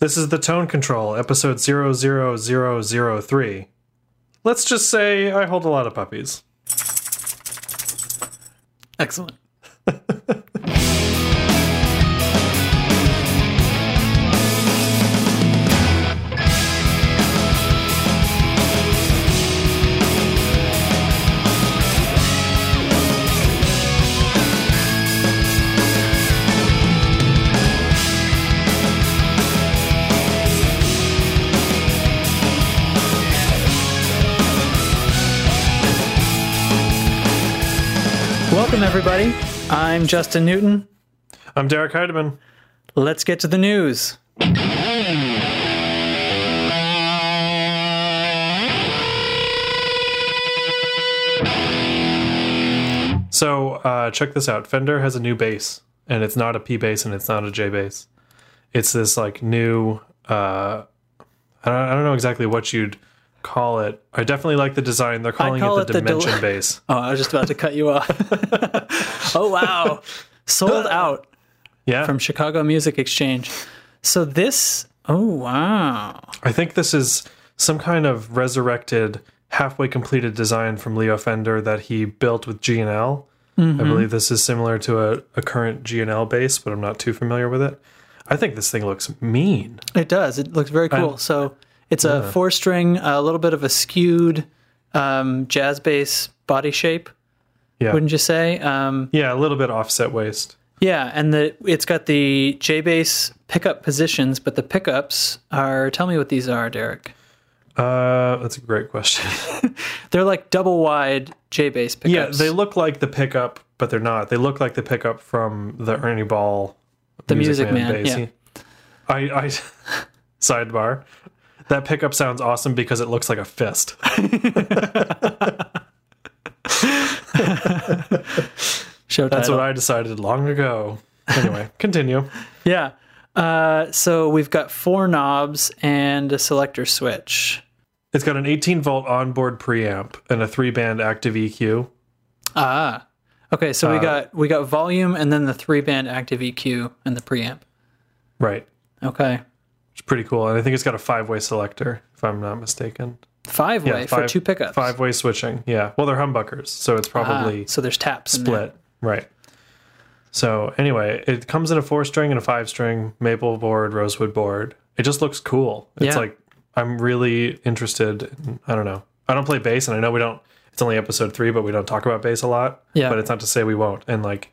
This is the Tone Control, episode 00003. Let's just say I hold a lot of puppies. Excellent. Welcome, everybody. I'm Justin Newton. I'm Derek Heidemann. Let's get to the news. So, uh, check this out. Fender has a new bass, and it's not a P bass and it's not a J bass. It's this like new. Uh, I, don't, I don't know exactly what you'd call it. I definitely like the design. They're calling call it it the the del- Dimension bass. Oh, I was just about to cut you off. oh, wow. Sold out Yeah, from Chicago Music Exchange. So, this, oh, wow. I think this is some kind of resurrected, halfway completed design from Leo Fender that he built with G&L. I mm-hmm. believe this is similar to a, a current G&L bass, but I'm not too familiar with it. I think this thing looks mean. It does. It looks very cool. so, it's a four string, a little bit of a skewed um, jazz bass body shape, Yeah, wouldn't you say? Um, yeah, a little bit offset waist. Yeah, and the it's got the J bass pickup positions, but the pickups are. Tell me what these are, Derek. Uh, that's a great question. They're like double wide J bass pickups. yeah, they look like the pickup, but they're not. They look like the pickup from the Ernie Ball, The Music Man, bass. yeah. I, I sidebar. That pickup sounds awesome because it looks like a fist. show That's what I decided long ago. Anyway, continue. yeah. Uh, so we've got four knobs and a selector switch. It's got an 18 volt onboard preamp and a three band active EQ. Ah. Okay, so Uh, we got we got volume and then the three band active EQ and the preamp. Right. Okay. It's pretty cool. And I think it's got a five way selector, if I'm not mistaken. Five way for five- two pickups. Five way switching. Yeah. Well, they're humbuckers, so it's Ah, probably so there's taps in there. split. Right. So anyway, it comes in a four string and a five string maple board, rosewood board. It just looks cool. It's Yeah. like I'm really interested. In, I don't know. I don't play bass, and I know we don't. It's only episode three, but we don't talk about bass a lot. Yeah. But it's not to say we won't. And like,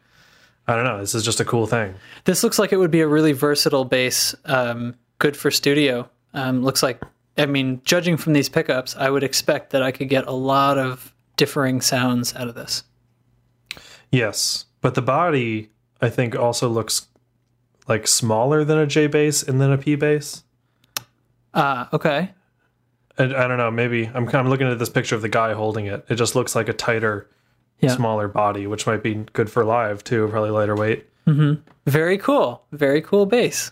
I don't know. This is just a cool thing. This looks like it would be a really versatile bass, um, good for studio. Um, looks like, I mean, judging from these pickups, I would expect that I could get a lot of differing sounds out of this. Yes, but the body I think also looks like smaller than a J bass and then a P bass. Ah, okay. I, I don't know. Maybe I'm kind of looking at this picture of the guy holding it. It just looks like a tighter, Yeah. smaller body, which might be good for live too. Probably lighter weight. Mm-hmm. Very cool. Very cool bass.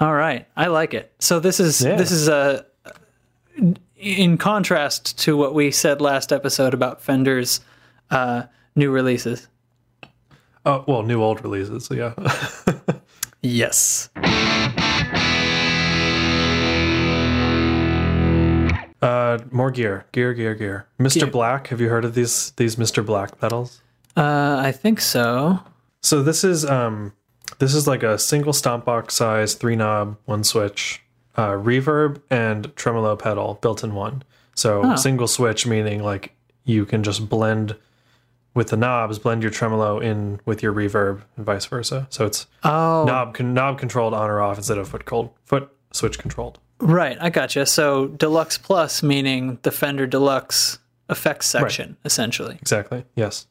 All right, I like it. So this is Yeah. this is a in contrast to what we said last episode about Fender's uh, new releases. Oh well, new old releases. Yeah. Yes. uh, more gear, gear, gear, gear. Mr. Gear. Black. Have you heard of these these Mr. Black pedals? Uh, I think so. So this is um this is like a single stomp box size, three knob, one switch, uh, reverb and tremolo pedal built in one. So single switch meaning like you can just blend with the knobs, blend your tremolo in with your reverb and vice versa. So it's Oh, knob con- knob controlled on or off instead of foot cold foot switch controlled. Right, I gotcha. So deluxe plus meaning the Fender Deluxe effects section, essentially. Exactly. Yes.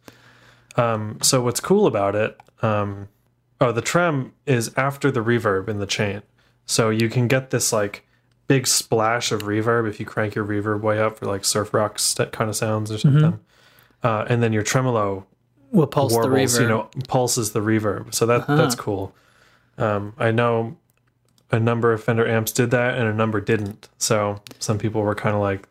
Um, so what's cool about it? Um, oh, the trem is after the reverb in the chain, so you can get this like big splash of reverb if you crank your reverb way up for like surf rock st- kind of sounds or something. Uh, and then your tremolo We'll pulse the reverb. you know, pulses the reverb. So that that's cool. Um, I know a number of Fender amps did that, and a number didn't. So some people were kind of like,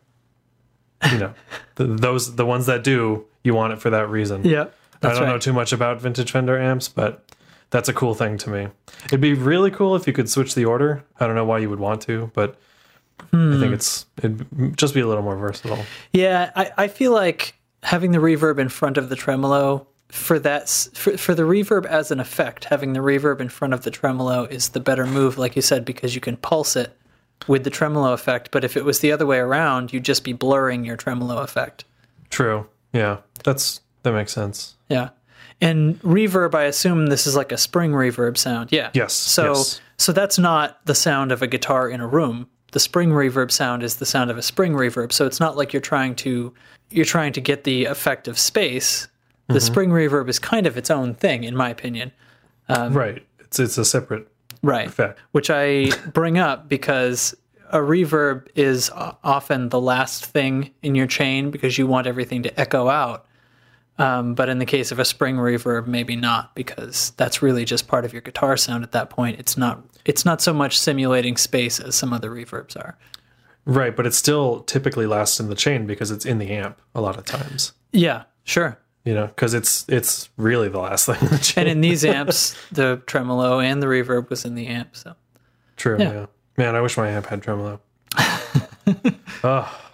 you know, th those the ones that do, you want it for that reason. yeah, I don't right. know too much about vintage Fender amps, but that's a cool thing to me. It'd be really cool if you could switch the order. I don't know why you would want to, but I think hmm. it's it'd just be a little more versatile. Yeah, I, I feel like having the reverb in front of the tremolo for that for, for the reverb as an effect, having the reverb in front of the tremolo is the better move, like you said, because you can pulse it with the tremolo effect. But if it was the other way around, you'd just be blurring your tremolo effect. True. Yeah. That's that makes sense. Yeah. And reverb, I assume this is like a spring reverb sound. Yeah. Yes, So yes. so that's not the sound of a guitar in a room. The spring reverb sound is the sound of a spring reverb. So it's not like you're trying to you're trying to get the effect of space. The Mm-hmm. spring reverb is kind of its own thing, in my opinion. right. It's it's a separate Right. effect. Which I bring up because a reverb is often the last thing in your chain because you want everything to echo out. Um, but in the case of a spring reverb, maybe not because that's really just part of your guitar sound at that point. It's not. It's not so much simulating space as some other reverbs are. Right, but it still typically lasts in the chain because it's in the amp a lot of times. Yeah, sure. You know, because it's it's really the last thing in the chain. And in these amps, the tremolo and the reverb was in the amp. So True. Yeah. Yeah. Man, I wish my amp had tremolo. oh,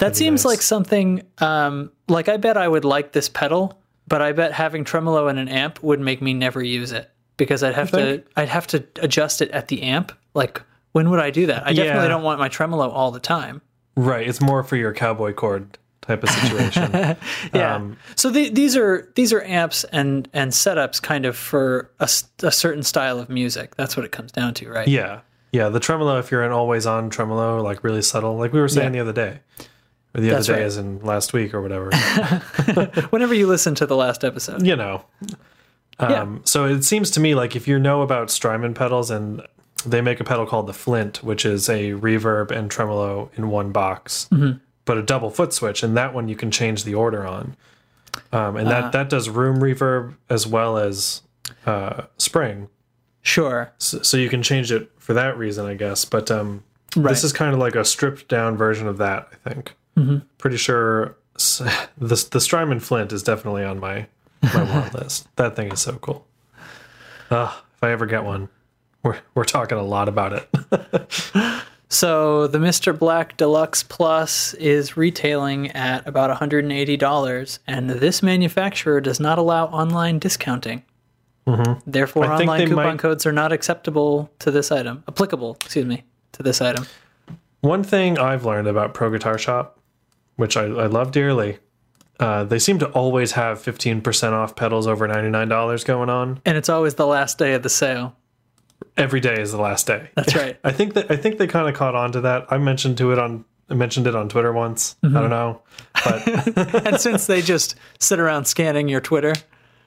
That seems nice. like something um, like I bet I would like this pedal, but I bet having tremolo in an amp would make me never use it because I'd have to? I'd have to adjust it at the amp. Like when would I do that? I definitely Yeah. don't want my tremolo all the time. right. It's more for your cowboy chord type of situation. Yeah. Um, so the, these are these are amps and and setups kind of for a certain style of music. That's what it comes down to, right? yeah. Yeah. The tremolo, if you're an always on tremolo, like really subtle, like we were saying Yeah. the other day, or the That's other day right. as in last week or whatever, Whenever you listen to the last episode. you know. Um, So it seems to me like if you know about Strymon pedals and they make a pedal called the Flint, which is a reverb and tremolo in one box, but a double foot switch, and that one you can change the order on. Um, and that, that does room reverb as well as uh, spring. Sure. So, so you can change it for that reason, I guess. But um, Right. this is kind of like a stripped down version of that, I think. Pretty sure the, the Strymon Flint is definitely on my, my want list. That thing is so cool. Uh, if I ever get one, we're, we're talking a lot about it. So the Mr. Black Deluxe Plus is retailing at about $180, and this manufacturer does not allow online discounting. Therefore, I online coupon might- codes are not acceptable to this item. Applicable, excuse me, to this item. One thing I've learned about Pro Guitar Shop, which I, I love dearly, uh, they seem to always have 15% off pedals over $99 going on. And it's always the last day of the sale. Every day is the last day. That's right. I think that I think they kind of caught on to that. I mentioned to it on I mentioned it on Twitter once. Mm-hmm. I don't know, but and since they just sit around scanning your Twitter,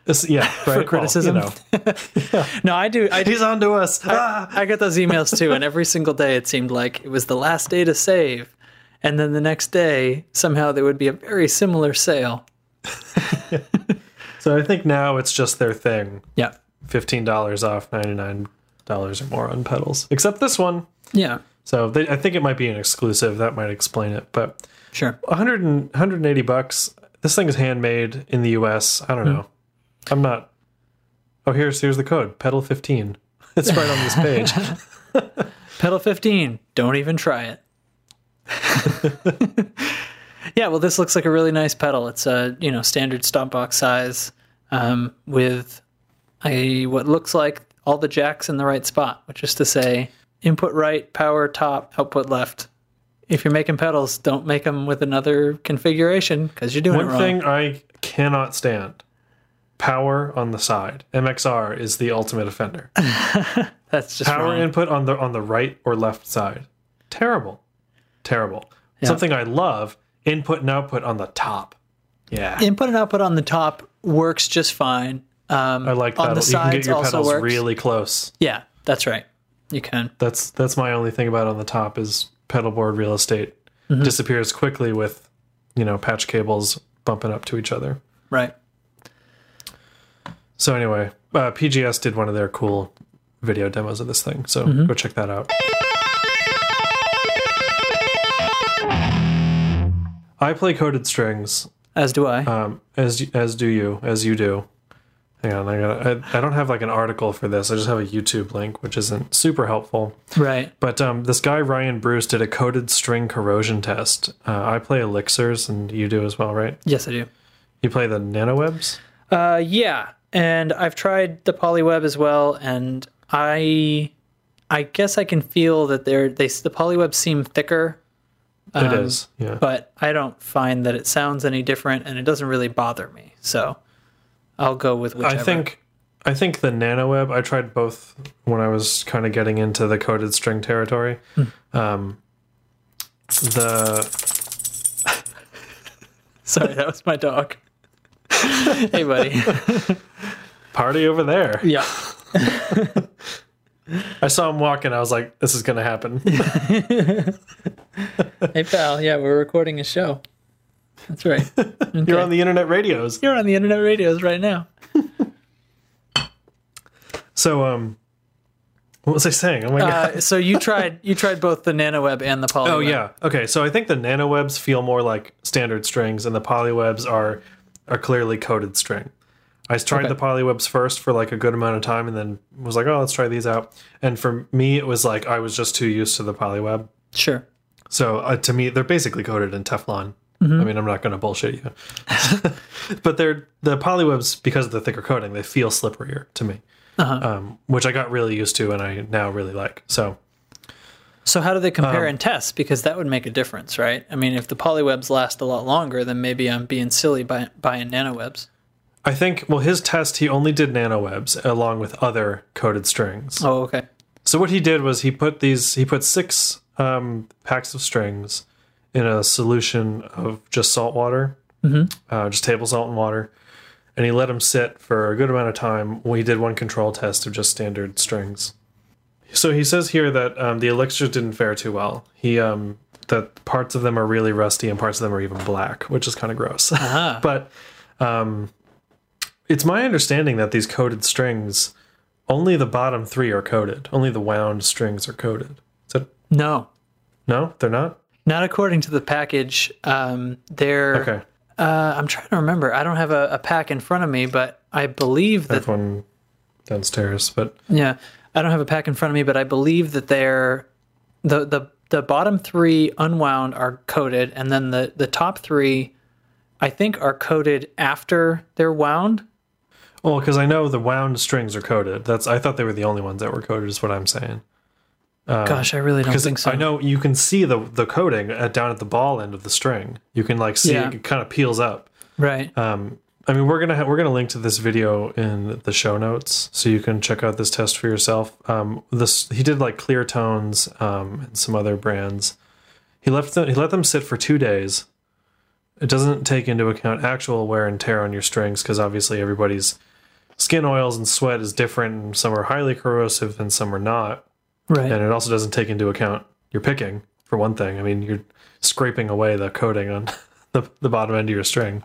it's, yeah, right. Well, criticism. you know, no, I do. I do. he's on to us. Ah! I got those emails too, and every single day it seemed like it was the last day to save. And then the next day, somehow there would be a very similar sale. So I think now it's just their thing. Yeah. Fifteen dollars off, ninety nine dollars or more on pedals, except this one. Yeah. So they, I think it might be an exclusive. That might explain it. But Sure. 100 and, 180 bucks. This thing is handmade in the U.S. I don't hmm. know. I'm not. Oh, here's here's the code. Pedal 15. It's right on this page. Pedal 15. Don't even try it. yeah, well, this looks like a really nice pedal. It's a you know standard stomp box size um, with a what looks like all the jacks in the right spot, which is to say, input right, power top, output left. If you're making pedals, don't make them with another configuration because you're doing One it wrong. thing I cannot stand power on the side. MXR is the ultimate offender. That's just Power wrong. input on the on the right or left side. Terrible. Terrible. Something I love, input and output on the top. Yeah. input and output on the top works just fine. Um, I like that. on the you can get your also pedals works. really close. Yeah, that's right. You can. That's that's my only thing about on the top is pedal board real estate Mm-hmm. disappears quickly with you know patch cables bumping up to each other. Right. So anyway, uh, PGS did one of their cool video demos of this thing. So Mm-hmm. go check that out. I play coated strings, As do I. um, as as do you, as you do, hang on, I got I, I don't have like an article for this. I just have a YouTube link, which isn't super helpful. Right. But um, this guy Ryan Bruce did a coated string corrosion test. Uh, I play elixirs, and you do as well, right? Yes, I do. You play the nanowebs. Uh, yeah, and I've tried the polyweb as well, and I, I guess I can feel that they're they the polywebs seem thicker, it is, yeah. but I don't find that it sounds any different, and it doesn't really bother me. So, I'll go with whichever. I think I think the nanoweb. I tried both when I was kind of getting into the coated string territory. Um, the Sorry, that was my dog. hey, buddy. party over there. Yeah. I saw him walking. I was like, "This is gonna happen." Hey, pal. Yeah, we're recording a show. That's right. You're on the internet radios. You're on the internet radios right now. So, um, what was I saying? Oh my god. Uh, so you tried you tried both the nanoweb and the polyweb. Oh yeah. Okay. So I think the nanowebs feel more like standard strings, and the polywebs are are clearly coated string. I tried Okay. the polywebs first for like a good amount of time, and then was like, "Oh, let's try these out." And for me, it was like I was just too used to the polyweb. Sure. So uh, to me, they're basically coated in Teflon. Mm-hmm. I mean, I'm not going to bullshit you, but they're the polywebs because of the thicker coating. They feel slipperier to me, Uh-huh. um, which I got really used to, and I now really like. So So how do they Um, compare and test? Because that would make a difference, right? I mean, if the polywebs last a lot longer, then maybe I'm being silly by buying nanowebs. I think, well, his test, he only did nanowebs along with other coated strings. Oh, okay. So what he did was he put these, he put six um, packs of strings in a solution of just salt water, uh, just table salt and water, and he let them sit for a good amount of time. We did one control test of just standard strings. So he says here that um, the elixirs didn't fare too well. He um, that parts of them are really rusty and parts of them are even black, which is kind of gross. Ah. but um, it's my understanding that these coated strings, only the bottom three are coated. Only the wound strings are coated. Is that No, no? They're not. not according to the package. Um, they're. Okay, Uh, I'm trying to remember. I don't have a, a pack in front of me, but I believe I that have one downstairs. But Yeah, I don't have a pack in front of me, but I believe that they're the the the bottom three unwound are coated, and then the the top three, I think, are coated after they're wound. Well, because I know the wound strings are coated. That's I thought they were the only ones that were coated. Is what I'm saying. Gosh, I really don't think so. I know you can see the the coating at, down at the ball end of the string. You can like see Yeah. it, kind of peels up. Right. Um, I mean, we're gonna ha- we're gonna link to this video in the show notes, so you can check out this test for yourself. Um, this he did like clear tones um, and some other brands. He left them, he let them sit for two days. It doesn't take into account actual wear and tear on your strings because obviously everybody's skin oils and sweat is different. And some are highly corrosive and some are not. right. And it also doesn't take into account your picking for one thing. I mean, you're scraping away the coating on the, the bottom end of your string.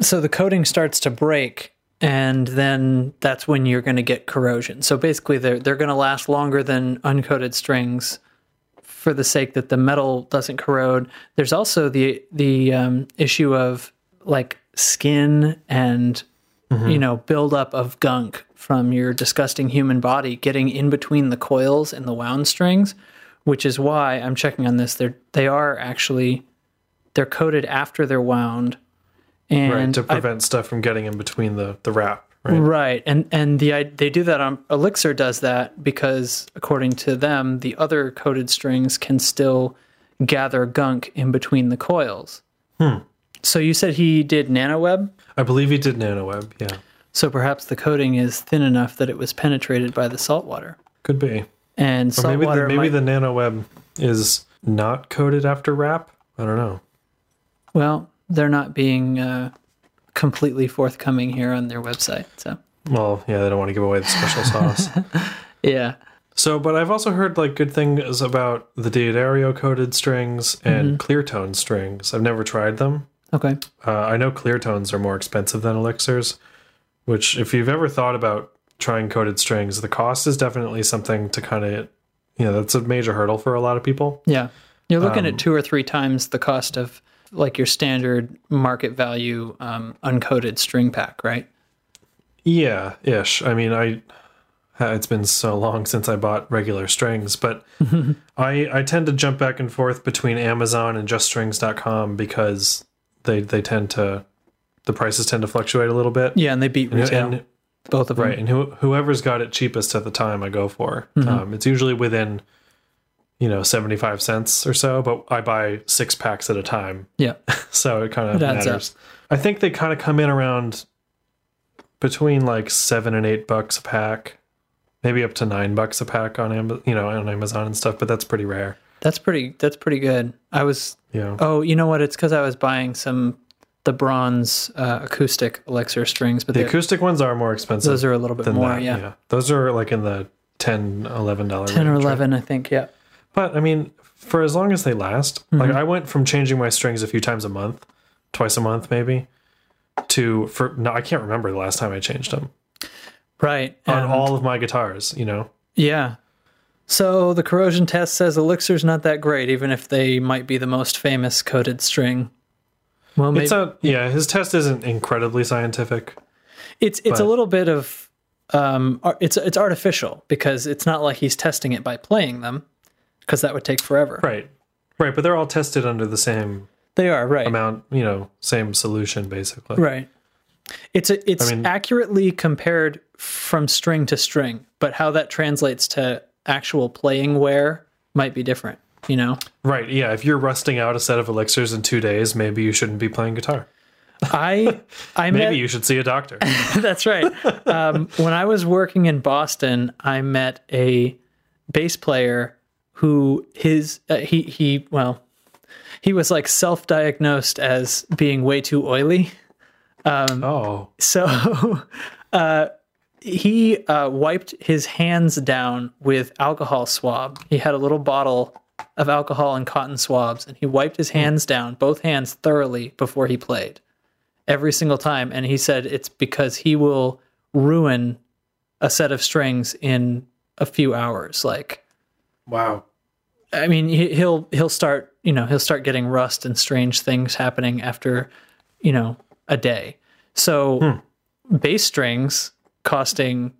so the coating starts to break and then that's when you're going to get corrosion so basically they're, they're going to last longer than uncoated strings for the sake that the metal doesn't corrode there's also the the um, issue of like skin and you know buildup of gunk from your disgusting human body getting in between the coils and the wound strings which is why i'm checking on this they're they are actually they're coated after they're wound and right to I- prevent stuff from getting in between the the wrap right Right, and and the they do that on Elixir does that because according to them, the other coated strings can still gather gunk in between the coils. Hmm. So you said he did nanoweb, i believe he did nanoweb yeah. So perhaps the coating is thin enough that it was penetrated by the salt water, could be. And or salt maybe the, maybe might, the nanoweb is not coated after wrap? I don't know. Well, they're not being uh, completely forthcoming here on their website. So. Well yeah they don't want to give away the special sauce. Yeah, so but i've also heard like good things about the D'Addario coated strings and clear tone strings. I've never tried them okay, Uh, I know clear tones are more expensive than elixirs, which, if you've ever thought about trying coated strings, the cost is definitely something to kind of, you know, that's a major hurdle for a lot of people. Yeah. You're looking Um, at two or three times the cost of like your standard market value um, uncoated string pack, right? Yeah, ish. I mean, I it's been so long since I bought regular strings, but I I tend to jump back and forth between Amazon and JustStrings.com because they they tend to the prices tend to fluctuate a little bit. Yeah, and they beat retail. And, both of them. right, and who, whoever's got it cheapest at the time, I go for. Mm-hmm. Um, it's usually within you know seventy five cents or so, but I buy six packs at a time, Yeah. so it kind of It matters. I think they kind of come in around between like seven and eight bucks a pack, maybe up to nine bucks a pack on Amazon, you know, on Amazon and stuff. But that's pretty rare. That's pretty that's pretty good. I was Yeah. Oh, you know what? It's cuz I was buying some the bronze uh, acoustic elixir strings, but the acoustic ones are more expensive. those are a little bit more, that, yeah. Those are like in the 10 11 dollar 10 or range, right? 11, I think, yeah. But I mean, for as long as they last, Mm-hmm. like I went from changing my strings a few times a month, twice a month maybe, to for no, I can't remember the last time I changed them Right. on and- all of my guitars. You know, Yeah. So the corrosion test says Elixir's not that great, even if they might be the most famous coated string. Well, maybe it's it's a yeah. His test isn't incredibly scientific. it's, a but- little bit of um, it's it's artificial because it's not like he's testing it by playing them, because that would take forever. Right, right. But they're all tested under the same They are right, amount, you know, same solution basically. right. It's a, it's I mean- accurately compared from string to string, but how that translates to actual playing wear might be different. You know, Right. Yeah. If you're rusting out a set of elixirs in two days, maybe you shouldn't be playing guitar. I I Maybe met you should see a doctor. That's right. Um, when I was working in Boston, I met a bass player who his uh, he he well he was like self-diagnosed as being way too oily. oh, So uh, he uh, wiped his hands down with alcohol swab. He had a little bottle of alcohol and cotton swabs, and he wiped his hands down, both hands thoroughly, before he played every single time. And he said it's because he will ruin a set of strings in a few hours. Like, wow. I mean, he, he'll he'll start you know he'll start getting rust and strange things happening after you know a day. So bass strings costing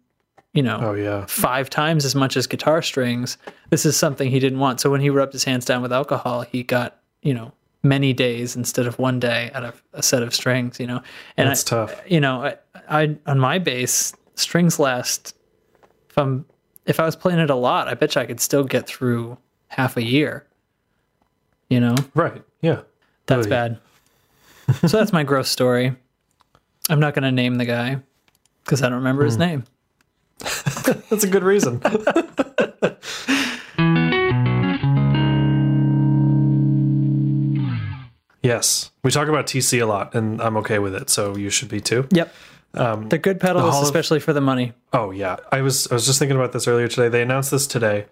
you know Oh yeah. five times as much as guitar strings. This is something he didn't want. So when he rubbed his hands down with alcohol, he got you know many days instead of one day out of a set of strings. You know, and That's I, tough. You know, I, I on my bass strings last. If I'm if I was playing it a lot, I bet you I could still get through half a year. You know, Right. Yeah. that's bad. so that's my gross story. I'm not going to name the guy because I don't remember his hmm. name. That's a good reason. yes. We talk about TC a lot, and I'm okay with it, so you should be too. Yep. Um, they're good of- especially for the money. Oh yeah, I was I was just thinking about this earlier today. They announced this today.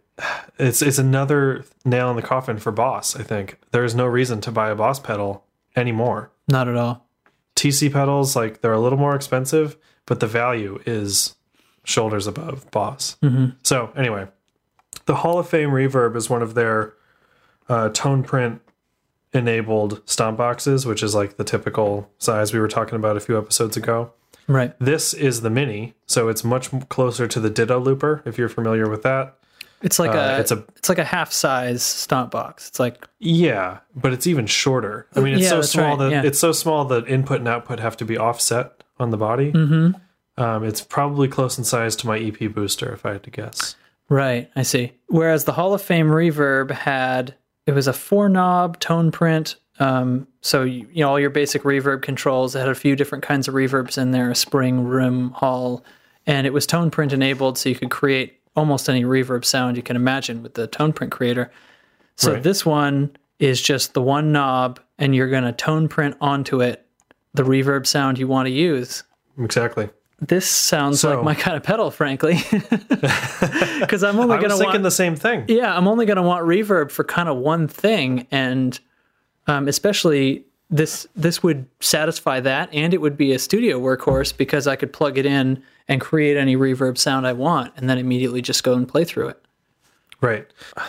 It's it's another nail in the coffin for Boss. I think there is no reason to buy a Boss pedal anymore. Not at all. TC pedals like they're a little more expensive, but the value is shoulders above Boss. So anyway, the Hall of Fame Reverb is one of their uh, tone print enabled stomp boxes, which is like the typical size we were talking about a few episodes ago. Right. This is the mini, so it's much closer to the Ditto Looper if you're familiar with that. It's like Uh, a it's a it's like a half size stomp box. It's like Yeah, but it's even shorter. I mean, it's Yeah, so small right, that yeah. it's so small that input and output have to be offset on the body. Mm-hmm. Um, it's probably close in size to my EP booster, if I had to guess. right. I see. Whereas the Hall of Fame Reverb had it was a four knob tone print. Um, so you, you know all your basic reverb controls. It had a few different kinds of reverbs in there: a spring, room, hall, and it was tone print enabled, so you could create almost any reverb sound you can imagine with the tone print creator. So Right. this one is just the one knob, and you're going to tone print onto it the reverb sound you want to use. Exactly. This sounds So- like my kind of pedal, frankly, because I'm only going to thinking want. the same thing. yeah, I'm only going to want reverb for kind of one thing, and um, especially this this would satisfy that, and it would be a studio workhorse because I could plug it in and create any reverb sound I want, and then immediately just go and play through it. Right.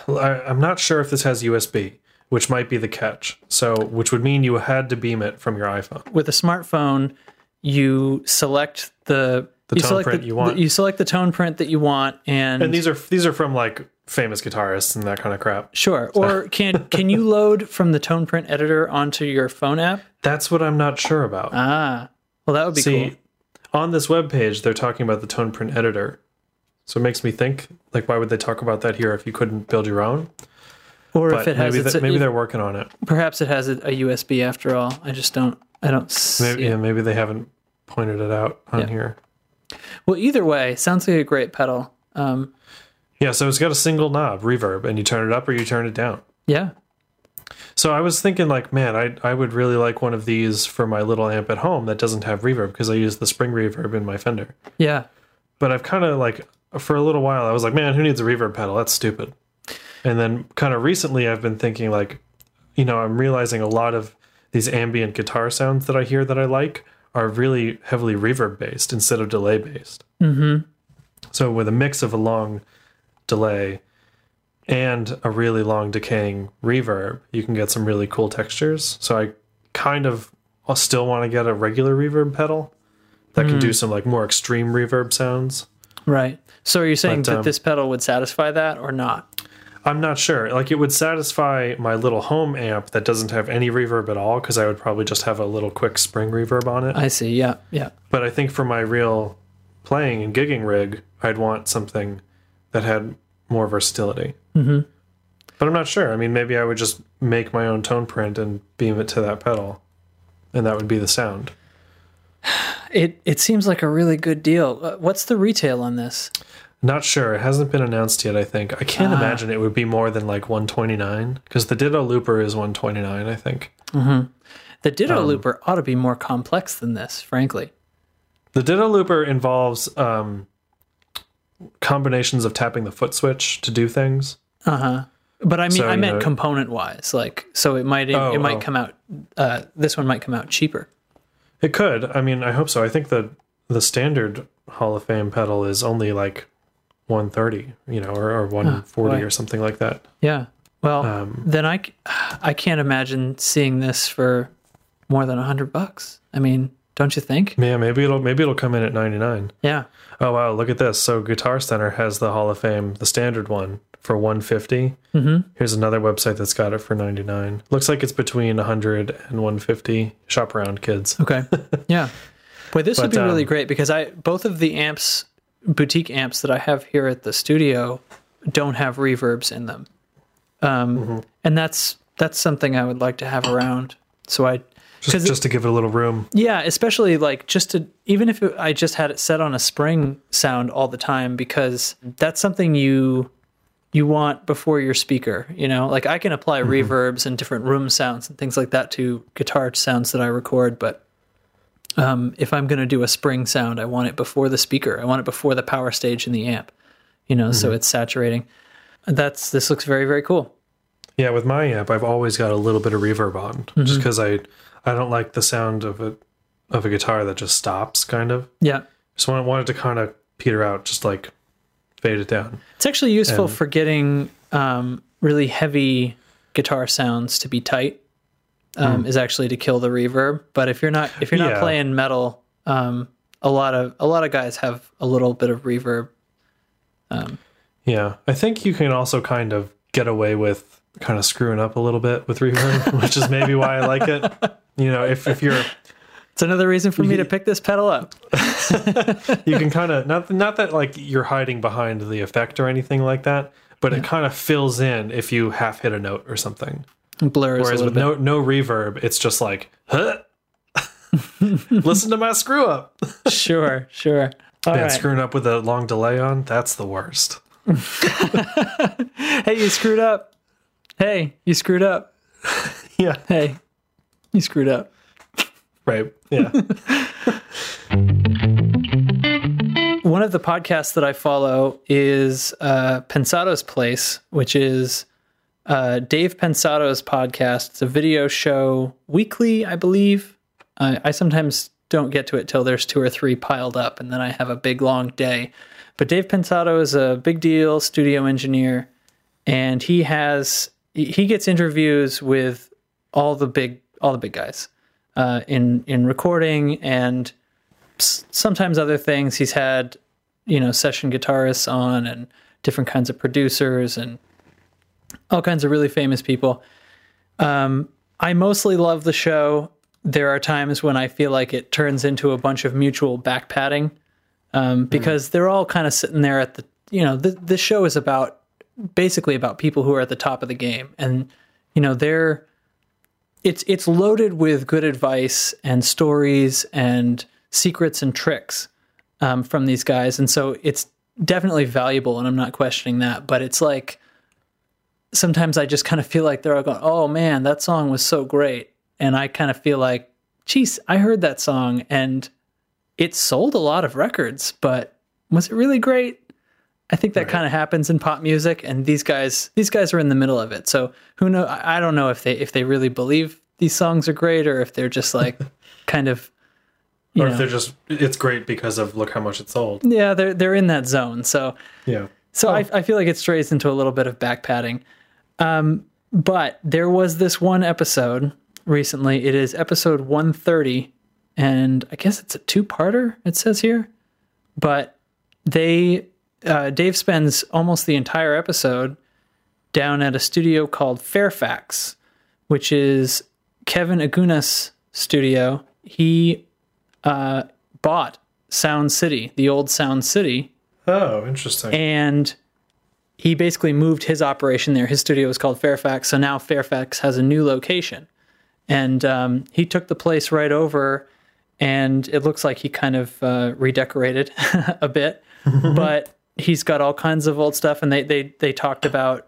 I'm not sure if this has USB, which might be the catch. So, which would mean you had to beam it from your iPhone. With a smartphone, you select the the You tone print the, you want. You select the tone print that you want, and, and these are these are from like famous guitarists and that kind of crap. sure. Or can can you load from the tone print editor onto your phone app? That's what I'm not sure about. Ah, well, that would be See, cool. on this web page, they're talking about the tone print editor. So it makes me think, like, why would they talk about that here if you couldn't build your own? Or But if it has, maybe, its, that- maybe they're working on it. perhaps it has a, a USB after all. I just don't. I don't. See Maybe, yeah, maybe they haven't pointed it out on Yeah. here. Well, either way, sounds like a great pedal. Um, Yeah, so it's got a single knob, reverb, and you turn it up or you turn it down. yeah, So I was thinking, like, man, I I would really like one of these for my little amp at home that doesn't have reverb because I use the spring reverb in my Fender. yeah, But I've kind of like for a little while I was like, man, who needs a reverb pedal? That's stupid. And then kind of recently I've been thinking like, you know, I'm realizing a lot of these ambient guitar sounds that I hear that I like are really heavily reverb based instead of delay based. Mm-hmm. So with a mix of a long delay and a really long decaying reverb, you can get some really cool textures. So I kind of I still want to get a regular reverb pedal that can do some like more extreme reverb sounds. right. So are you saying But, that um, this pedal would satisfy that or not? I'm not sure. Like it would satisfy my little home amp that doesn't have any reverb at all because I would probably just have a little quick spring reverb on it. I see. Yeah, yeah, but I think for my real playing and gigging rig, I'd want something that had more versatility. Mm-hmm. But I'm not sure. I mean, maybe I would just make my own tone print and beam it to that pedal, and that would be the sound. It it seems like a really good deal. Uh, What's the retail on this? Not sure. It hasn't been announced yet. I think I can't imagine it would be more than like 129 because the Ditto Looper is 129. I think The Ditto Um, looper ought to be more complex than this, frankly. the Ditto Looper involves um, combinations of tapping the foot switch to do things. Uh huh. But I mean, So, I meant know- component wise, like so it might it, Oh, might oh. come out. Uh, this one might come out cheaper. It could. I mean, I hope so. I think the the standard Hall of Fame pedal is only like 130, you know, or, or 140 boy. or something like that. Yeah. Well, Um, then I can't imagine seeing this for more than a hundred bucks. I mean, don't you think? Yeah, maybe it'll maybe it'll come in at 99. Yeah. Oh wow, look at this. So Guitar Center has the Hall of Fame, the standard one for 150. Mm-hmm. Here's another website that's got it for 99. Looks like it's between 100 and 150. Shop around, kids. Okay. Yeah. Boy, this would But, be really um, great because I both of the amps, boutique amps that I have here at the studio, don't have reverbs in them, um, Mm-hmm. and that's that's something I would like to have around. So I, Just, just to give it a little room. yeah, especially like just to even if it, I just had it set on a spring sound all the time because that's something you you want before your speaker. You know, like I can apply reverbs and different room sounds and things like that to guitar sounds that I record, but um, if I'm going to do a spring sound, I want it before the speaker. I want it before the power stage in the amp. You know, so it's saturating. That's this looks very very cool. Yeah, with my amp, I've always got a little bit of reverb on, just because I I don't like the sound of a of a guitar that just stops, kind of. Yeah. Just want wanted to kind of peter out, just like fade it down. It's actually useful And- for getting um, really heavy guitar sounds to be tight. Um, Is actually to kill the reverb. But if you're not if you're not Yeah. playing metal, um, a lot of a lot of guys have a little bit of reverb. Yeah, I think you can also kind of get away with kind of screwing up a little bit with reverb, which is maybe why I like it. You know, if if you're It's another reason for me to pick this pedal up. you can kind of not not that like you're hiding behind the effect or anything like that, but it kind of fills in if you half hit a note or something. Blurs Whereas with bit. no no reverb, it's just like, huh? listen to my screw up. sure, sure. All Yeah, right. screwing up with a long delay on, that's the worst. Hey, you screwed up. Hey, you screwed up. Yeah. Hey, you screwed up. Right. Yeah. One of the podcasts that I follow is uh, Pensado's Place, which is uh, Dave Pensado's podcast. It's a video show weekly, I believe. I sometimes don't get to it till there's two or three piled up, and then I have a big long day. But Dave Pensado is a big deal studio engineer, and he has he gets interviews with all the big all the big guys uh, in in recording and sometimes other things. He's had, you know, session guitarists on and different kinds of producers and all kinds of really famous people. Um, I mostly love the show. There are times when I feel like it turns into a bunch of mutual back patting um, because mm. they're all kind of sitting there at the, you know, the, the show is about basically about people who are at the top of the game. And, you know, they're, it's, it's loaded with good advice and stories and secrets and tricks um, from these guys. And so it's definitely valuable. And I'm not questioning that, but it's like, sometimes I just kind of feel like they're all going, "Oh man, that song was so great," and I kind of feel like, "Geez, I heard that song and it sold a lot of records, but was it really great?" I think that right. kind of happens in pop music, and these guys, these guys are in the middle of it. So who know? I don't know if they if they really believe these songs are great, or if they're just like kind of. or if they're just it's great because of look how much it sold. Yeah, they're they're in that zone. So yeah. So oh. I, I feel like it strays into a little bit of back padding. Um, but there was this one episode recently. It is episode 130, and I guess it's a two parter, it says here. But they, uh, Dave spends almost the entire episode down at a studio called Fairfax, which is Kevin Augunas' studio. He uh, bought Sound City, the old Sound City. Oh, interesting. And he basically moved his operation there. His studio was called Fairfax, so now Fairfax has a new location, and um, he took the place right over, and it looks like he kind of uh, redecorated a bit, but he's got all kinds of old stuff, and they they they talked about,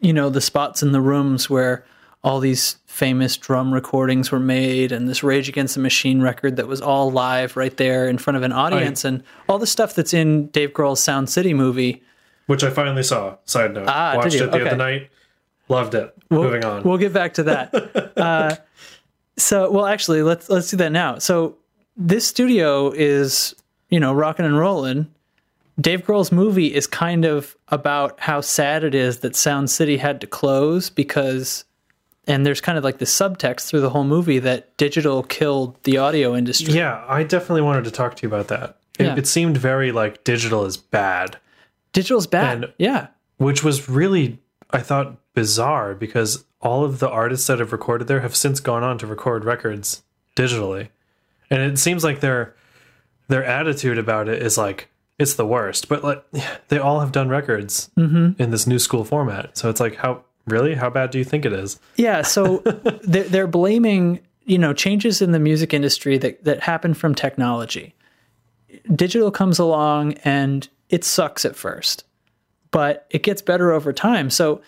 you know, the spots in the rooms where all these famous drum recordings were made and this Rage Against the Machine record that was all live right there in front of an audience I, and all the stuff that's in Dave Grohl's Sound City movie which I finally saw. Side note, ah, watched it the okay. other night, loved it. We'll, Moving on, we'll get back to that. uh, so, well, actually, let's let's do that now. So, this studio is you know rocking and rolling. Dave Grohl's movie is kind of about how sad it is that Sound City had to close because, and there's kind of like the subtext through the whole movie that digital killed the audio industry. Yeah, I definitely wanted to talk to you about that. It, yeah. it seemed very like digital is bad. Digital's bad. And, yeah. Which was really, I thought, bizarre because all of the artists that have recorded there have since gone on to record records digitally. And it seems like their their attitude about it is like it's the worst. But like they all have done records mm-hmm. in this new school format. So it's like how really how bad do you think it is? Yeah, so they're, they're blaming, you know, changes in the music industry that that happen from technology. Digital comes along and it sucks at first, but it gets better over time. So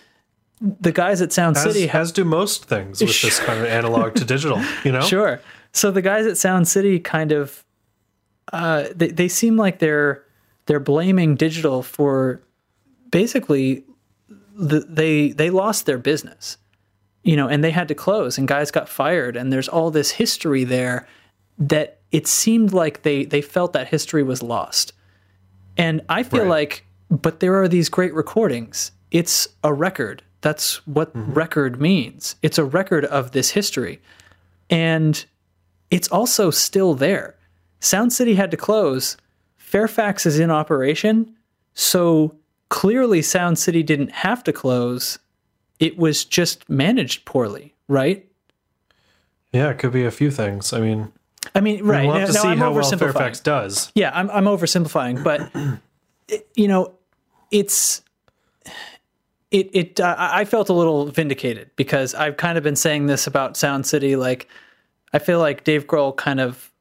the guys at Sound as, City has do most things with sure. this kind of analog to digital, you know? Sure. So the guys at Sound City kind of uh, they they seem like they're they're blaming digital for basically the, they they lost their business, you know, and they had to close, and guys got fired, and there's all this history there that it seemed like they they felt that history was lost. And I feel right. like, but there are these great recordings. It's a record. That's what mm-hmm. record means. It's a record of this history. And it's also still there. Sound City had to close. Fairfax is in operation. So clearly, Sound City didn't have to close. It was just managed poorly, right? Yeah, it could be a few things. I mean, I mean, right. We'll have to now, see I'm how well Fairfax does. Yeah, I'm, I'm oversimplifying, but you know, it's it it. Uh, I felt a little vindicated because I've kind of been saying this about Sound City. Like, I feel like Dave Grohl kind of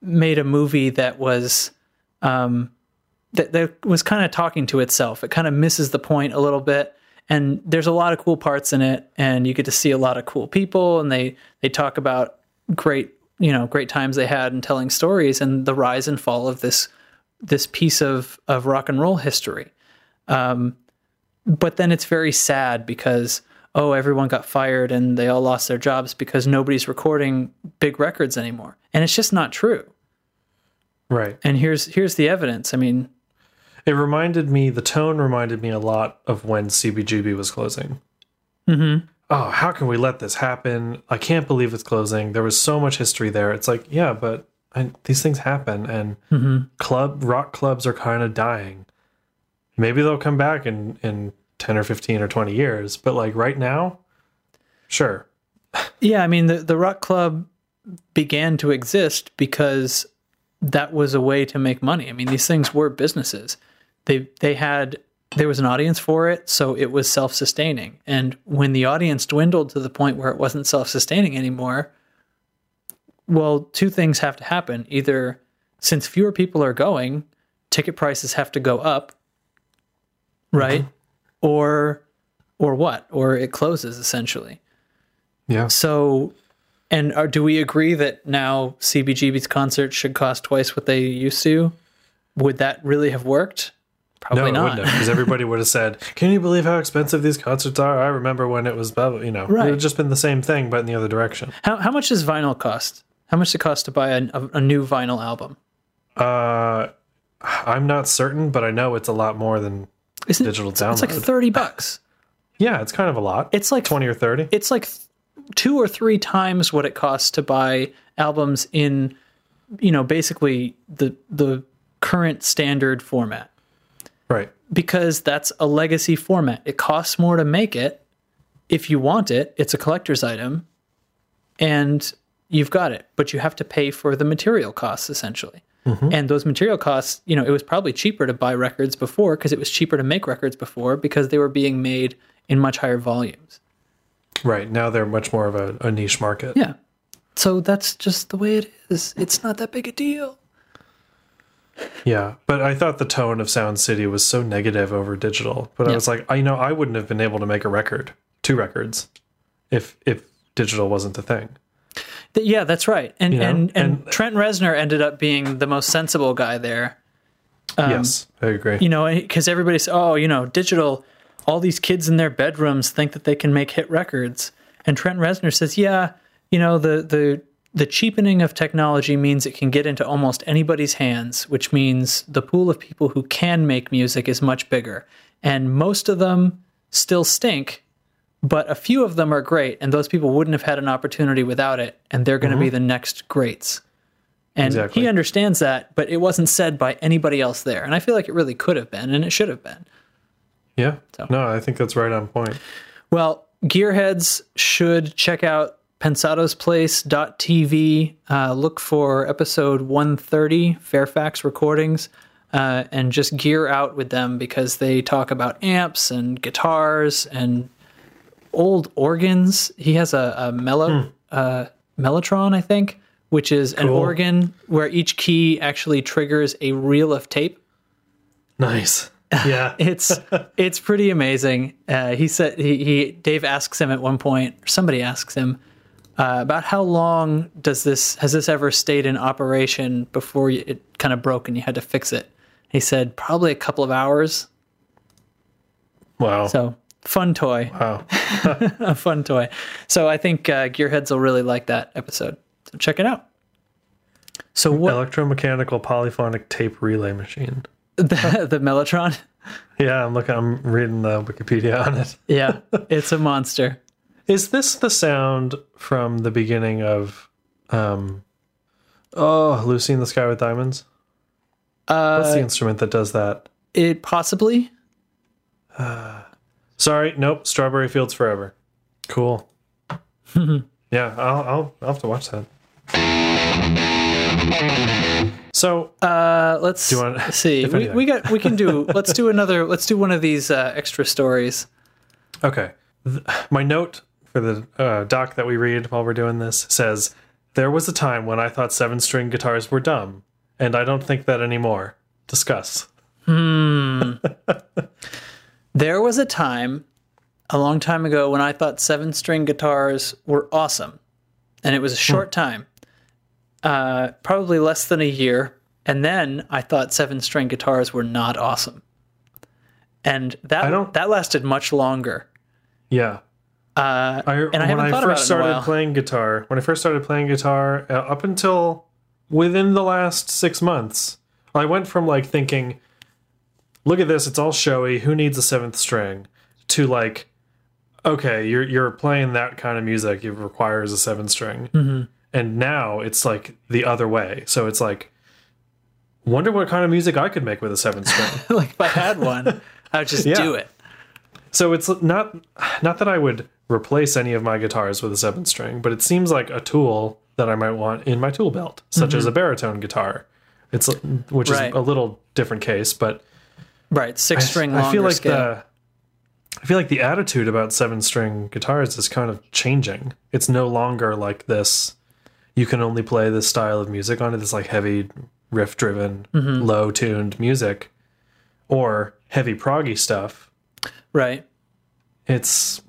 made a movie that was um, that that was kind of talking to itself. It kind of misses the point a little bit. And there's a lot of cool parts in it, and you get to see a lot of cool people, and they they talk about great you know great times they had in telling stories and the rise and fall of this this piece of of rock and roll history. Um, but then it's very sad because oh everyone got fired and they all lost their jobs because nobody's recording big records anymore, and it's just not true. Right. And here's here's the evidence. I mean, it reminded me. The tone reminded me a lot of when CBGB was closing. Mm-hmm oh, how can we let this happen? I can't believe it's closing. There was so much history there. It's like, yeah, but I, these things happen, and mm-hmm. club rock clubs are kind of dying. Maybe they'll come back in in ten or fifteen or twenty years, but like right now, sure, Yeah, I mean the the rock club began to exist because that was a way to make money. I mean these things were businesses. They they had there was an audience for it, so it was self-sustaining. And when the audience dwindled to the point where it wasn't self-sustaining anymore, well, two things have to happen. Either since fewer people are going, ticket prices have to go up, right? Mm-hmm. Or or what? Or it closes essentially. yeah, So, and are, do we agree that now CBGB's concerts should cost twice what they used to? Would that really have worked? No, Probably it not. because everybody would have said, "Can you believe how expensive these concerts are?" I remember when it was, blah, blah," you know, right. it would just been the same thing, but in the other direction. How how much does vinyl cost? How much does it cost to buy a, a, a new vinyl album? Uh, I'm not certain, but I know it's a lot more than Isn't digital it, download. It's like thirty bucks. yeah, it's kind of a lot. It's like twenty or thirty. it's like two or three times what it costs to buy albums in, you know, basically the the current standard format. Right. because that's a legacy format. It costs more to make it. If you want it, it's a collector's item and you've got it, but you have to pay for the material costs essentially. Mm-hmm. And those material costs, you know, it was probably cheaper to buy records before because it was cheaper to make records before because they were being made in much higher volumes. Right. Now they're much more of a, a niche market. Yeah. So that's just the way it is. It's not that big a deal. Yeah, but I thought the tone of Sound City was so negative over digital. But I was like, I you know, I wouldn't have been able to make a record, two records, if if digital wasn't the thing. Yeah, that's right. And know, and, and and- Trent Reznor ended up being the most sensible guy there. Um, yes, I agree. you know, because everybody's, oh, you know, digital, all these kids in their bedrooms think that they can make hit records. And Trent Reznor says, yeah, you know, the, the, the cheapening of technology means it can get into almost anybody's hands, which means the pool of people who can make music is much bigger. And most of them still stink, but a few of them are great. And those people wouldn't have had an opportunity without it. And they're going to be mm-hmm. the next greats. And Exactly. he understands that, but it wasn't said by anybody else there. And I feel like it really could have been, and it should have been. yeah. No, I think that's right on point. Well, gearheads should check out pensadosplace.tv. Uh, look for episode 130, Fairfax Recordings, uh, and just gear out with them because they talk about amps and guitars and old organs. He has a, a mellow, uh, Mellotron, I think, which is an organ where each key actually triggers a reel of tape. Nice. Yeah. It's it's pretty amazing. Uh, he said he, he Dave asks him at one point, somebody asks him uh, about how long does this has this ever stayed in operation before you, it kind of broke and you had to fix it. He said probably a couple of hours. wow. So fun toy, wow. a fun toy. So I think uh, Gearheads will really like that episode. So check it out. So what Electromechanical polyphonic tape relay machine. the, the Mellotron? Yeah, I'm looking. I'm reading the Wikipedia on it. Yeah, it's a monster. Is this the sound from the beginning of, um, oh, Lucy in the Sky with Diamonds? What's Uh, the instrument that does that? it possibly. Uh, sorry, nope. Strawberry Fields Forever. Cool. yeah, I'll, I'll I'll have to watch that. So Uh, let's you want- see. We, we got. We can do. let's do another. Let's do one of these uh, extra stories. Okay. Th- My note for the uh, doc that we read while we're doing this says there was a time when I thought seven string guitars were dumb, and I don't think that anymore. Discuss. Hmm. there was a time, a long time ago, when I thought seven string guitars were awesome, and it was a short time, uh, probably less than a year. And then I thought seven string guitars were not awesome, and that that lasted much longer. Yeah. Uh, I, and I when haven't I thought about first it started playing guitar, when I first started playing guitar, uh, up until within the last six months, I went from like thinking, "Look at this, it's all showy. Who needs a seventh string?" to like, "Okay, you're you're playing that kind of music. It requires a seventh string." Mm-hmm. and now it's like the other way. So it's like, wonder what kind of music I could make with a seven string. like if I had one, I would just Yeah. do it. so it's not not that I would replace any of my guitars with a seven string, but it seems like a tool that I might want in my tool belt, such as a baritone guitar. It's which Mm-hmm. Right. is a little different case, but Right, six string longer I feel like scale. the I feel like the attitude about seven string guitars is kind of changing. It's no longer like this. You can only play this style of music on it. This like heavy riff driven, Mm-hmm. low tuned music, or heavy proggy stuff. right. It's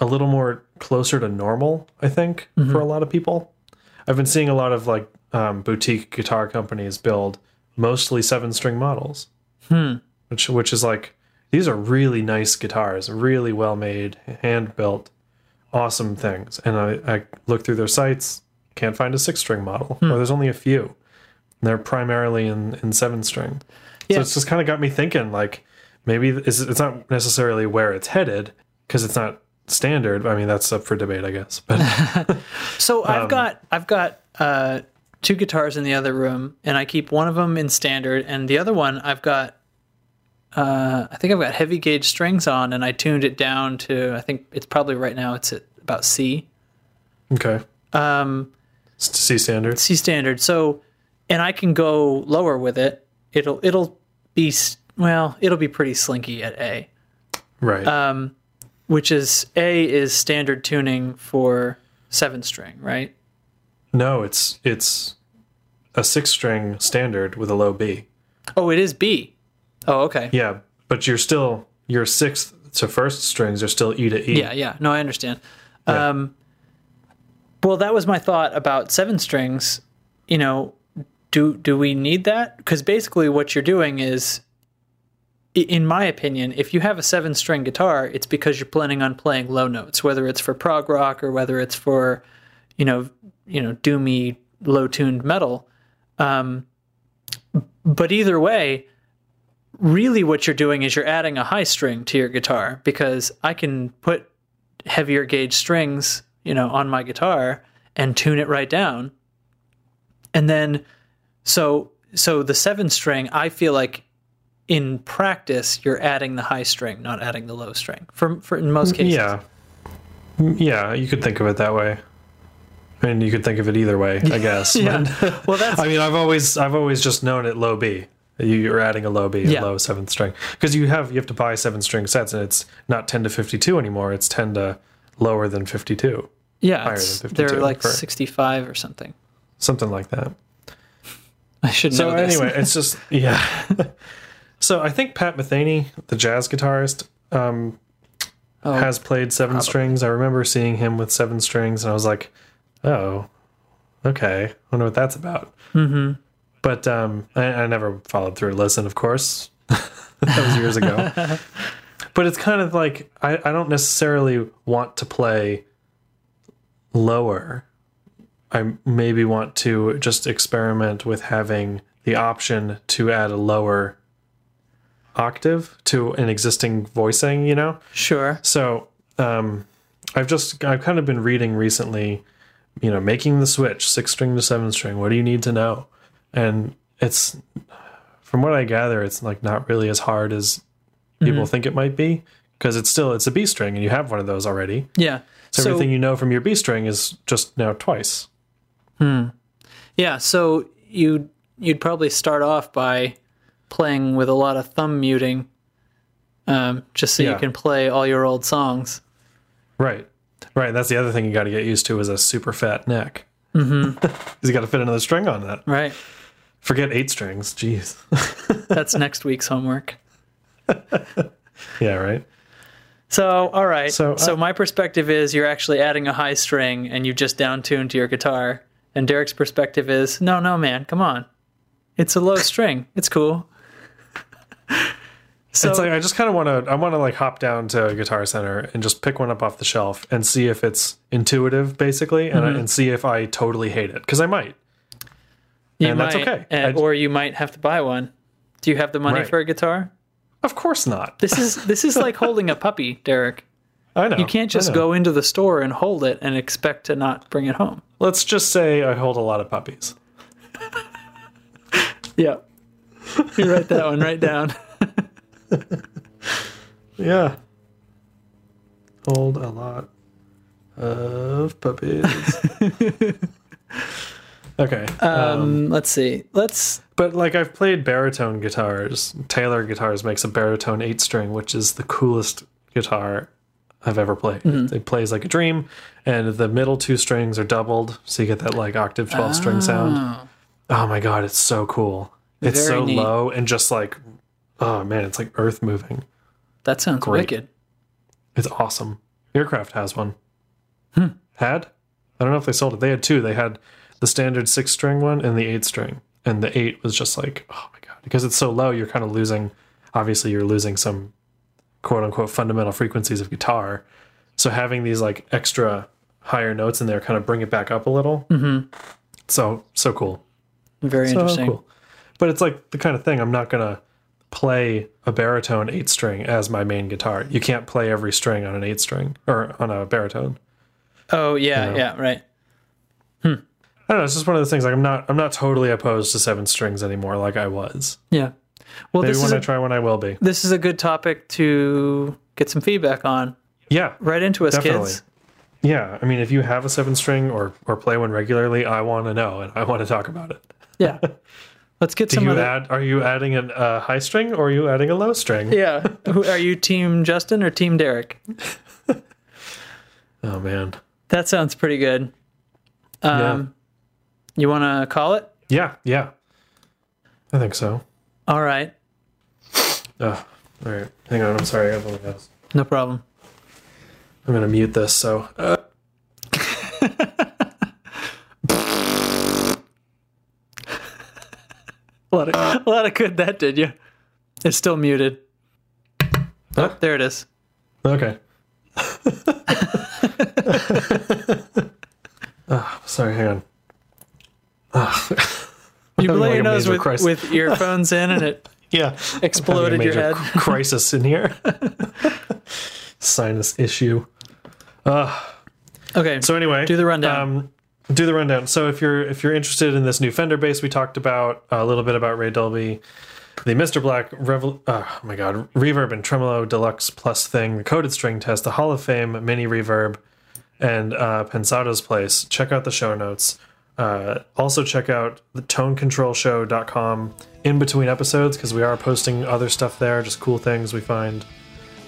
a little more closer to normal, I think, Mm-hmm. for a lot of people. I've been seeing a lot of like um, boutique guitar companies build mostly seven string models, Hmm. which which is like these are really nice guitars, really well made, hand built, awesome things. And I, I look through their sites, can't find a six string model, Hmm. or there's only a few. And they're primarily in in seven string. Yeah. So it's just kind of got me thinking, like maybe it's, it's not necessarily where it's headed because it's not standard. I mean, that's up for debate, I guess. But So Um, I've got I've got uh, two guitars in the other room, and I keep one of them in standard, and the other one I've got. Uh, I think I've got heavy gauge strings on, and I tuned it down to. I think it's probably right now. It's at about C. okay, Um, C standard. C standard. So, and I can go lower with it. It'll it'll be s- well. It'll be pretty slinky at A. Right. Um, which is A is standard tuning for seven string, right? no, it's it's a six string standard with a low B. Oh, it is B. Oh, okay. Yeah, but you're still your sixth to first strings are still E to E. Yeah, yeah. No, I understand. Yeah. Um, well, that was my thought about seven strings. You know, do do we need that? Because basically, what you're doing is, in my opinion, if you have a seven string guitar, it's because you're planning on playing low notes, whether it's for prog rock or whether it's for, you know, you know, doomy low tuned metal. Um, but either way, really what you're doing is you're adding a high string to your guitar because I can put heavier gauge strings, you know, on my guitar and tune it right down. And then so so the 7 string, I feel like in practice you're adding the high string, not adding the low string. For for in most cases. Yeah. Mm, Yeah, you could think of it that way. Mean, you could think of it either way, I guess. Yeah. But- Well, that's I mean, I've always I've always just known it low B. You- You're adding a low B, Yeah. a low seventh string, because you have you have to buy seven string sets, and it's not ten to fifty two anymore. It's ten to lower than fifty two, yeah, higher than they're like for- 65 or something. something like that. I should So know this. So, anyway, it's just yeah. So I think Pat Metheny, the jazz guitarist, um, Oh, has played seven strings. I remember seeing him with seven strings, and I was like, "Oh, okay. I wonder what that's about." Mm-hmm. But um, I, I never followed through listen. Of course, that was years ago. but it's kind of like I, I don't necessarily want to play lower. I maybe want to just experiment with having the option to add a lower octave to an existing voicing, you know? sure. So um, I've just I've kind of been reading recently, you know, making the switch six string to seven string. What do you need to know? And it's from what I gather, it's like not really as hard as people think it might be because it's still it's a B string and you have one of those already. Yeah. So, everything you know from your B string is just now twice. Hmm. Yeah, so you you'd probably start off by playing with a lot of thumb muting, um, just so you can play all your old songs. Right. Right. That's the other thing you got to get used to is a super fat neck. Mm-hmm. you got to fit another string on that. Right. Forget eight strings. Jeez. That's next week's homework. yeah. Right. So, all right. So, So, uh, my perspective is you're actually adding a high string and you just down tuned to your guitar. And Derek's perspective is no, no, man, come on. It's a low string. It's cool. So, it's like I just kind of want to. I want to like hop down to Guitar Center and just pick one up off the shelf and see if it's intuitive, basically, and Mm-hmm. and see if I totally hate it because I might. you and that's okay. and- or you might have to buy one. Do you have the money Right. for a guitar? Of course not. This is this is like holding a puppy, Derek. I know You can't just go into the store and hold it and expect to not bring it home. let's just say I hold a lot of puppies. Yeah. You write that one right down. Yeah. Hold a lot of puppies. okay. Um, let's see. Let's But like I've played baritone guitars. Taylor Guitars makes a baritone eight string, which is the coolest guitar I've ever played. It plays like a dream, and the middle two strings are doubled, so you get that like octave twelve string sound. Oh my god, it's so cool. It's Very so neat. low and just like oh man, it's like earth moving. that sounds Great. wicked. It's awesome. Aircraft has one. Had? I don't know if they sold it. They had two. They had the standard six string one and the eight string. And the eight was just like, oh my God. Because it's so low, you're kind of losing, obviously, you're losing some quote unquote fundamental frequencies of guitar. So having these like extra higher notes in there kind of bring it back up a little. Mm-hmm. So, so cool. Very So interesting. cool. But it's like the kind of thing I'm not going to play a baritone eight string as my main guitar. You can't play every string on an eight string or on a baritone. Oh yeah, know. yeah, right. I don't know. It's just one of those things. Like I'm not. I'm not totally opposed to seven strings anymore, like I was. Yeah. Well, Maybe this when is I a, try one, I will be. this is a good topic to get some feedback on. Yeah, Right into us, Definitely. kids. yeah. I mean, if you have a seven string or or play one regularly, I want to know and I want to talk about it. Yeah. Let's get Do some you other. add? Are you adding a uh, high string or are you adding a low string? Yeah. Are you Team Justin or Team Derek? Oh man. That sounds pretty good. Um, You want to call it? Yeah. Yeah. I think so. All right. Oh, all right. Hang on. I'm sorry. I have. No problem. I'm gonna mute this. So. Uh, A lot of, uh. a lot of good that did you. It's still muted. Oh, there it is. okay. oh, sorry. Hang on. Oh. You like, your nose with, crisis. with earphones in and it Yeah. exploded your head. crisis in here. Sinus issue. Ah. Okay. So anyway, Do the rundown. Um, do the rundown. So if you're if you're interested in this new Fender bass, we talked about a little bit about Ray Dolby, the Mr. Black Revol- oh my god, Reverb and Tremolo Deluxe Plus thing, the coated string test, the Hall of Fame mini reverb, and uh, Pensado's Place. Check out the show notes. Uh, also check out the tonecontrolshow.com in between episodes because we are posting other stuff there, just cool things we find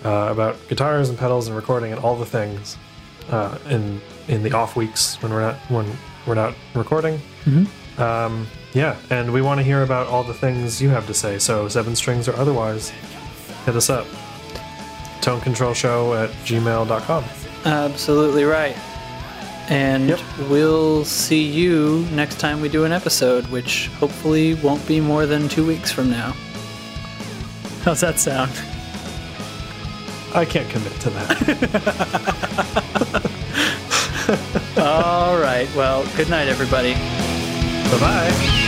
uh, about guitars and pedals and recording and all the things uh, in in the off weeks when we're not when we're not recording. Um, yeah, and we want to hear about all the things you have to say. So seven strings or otherwise, hit us up. Tone control show at gmail.com. Absolutely right. And Yep. we'll see you next time we do an episode, which hopefully won't be more than two weeks from now. How's that sound? I can't commit to that. All right. Well, good night, everybody. bye bye.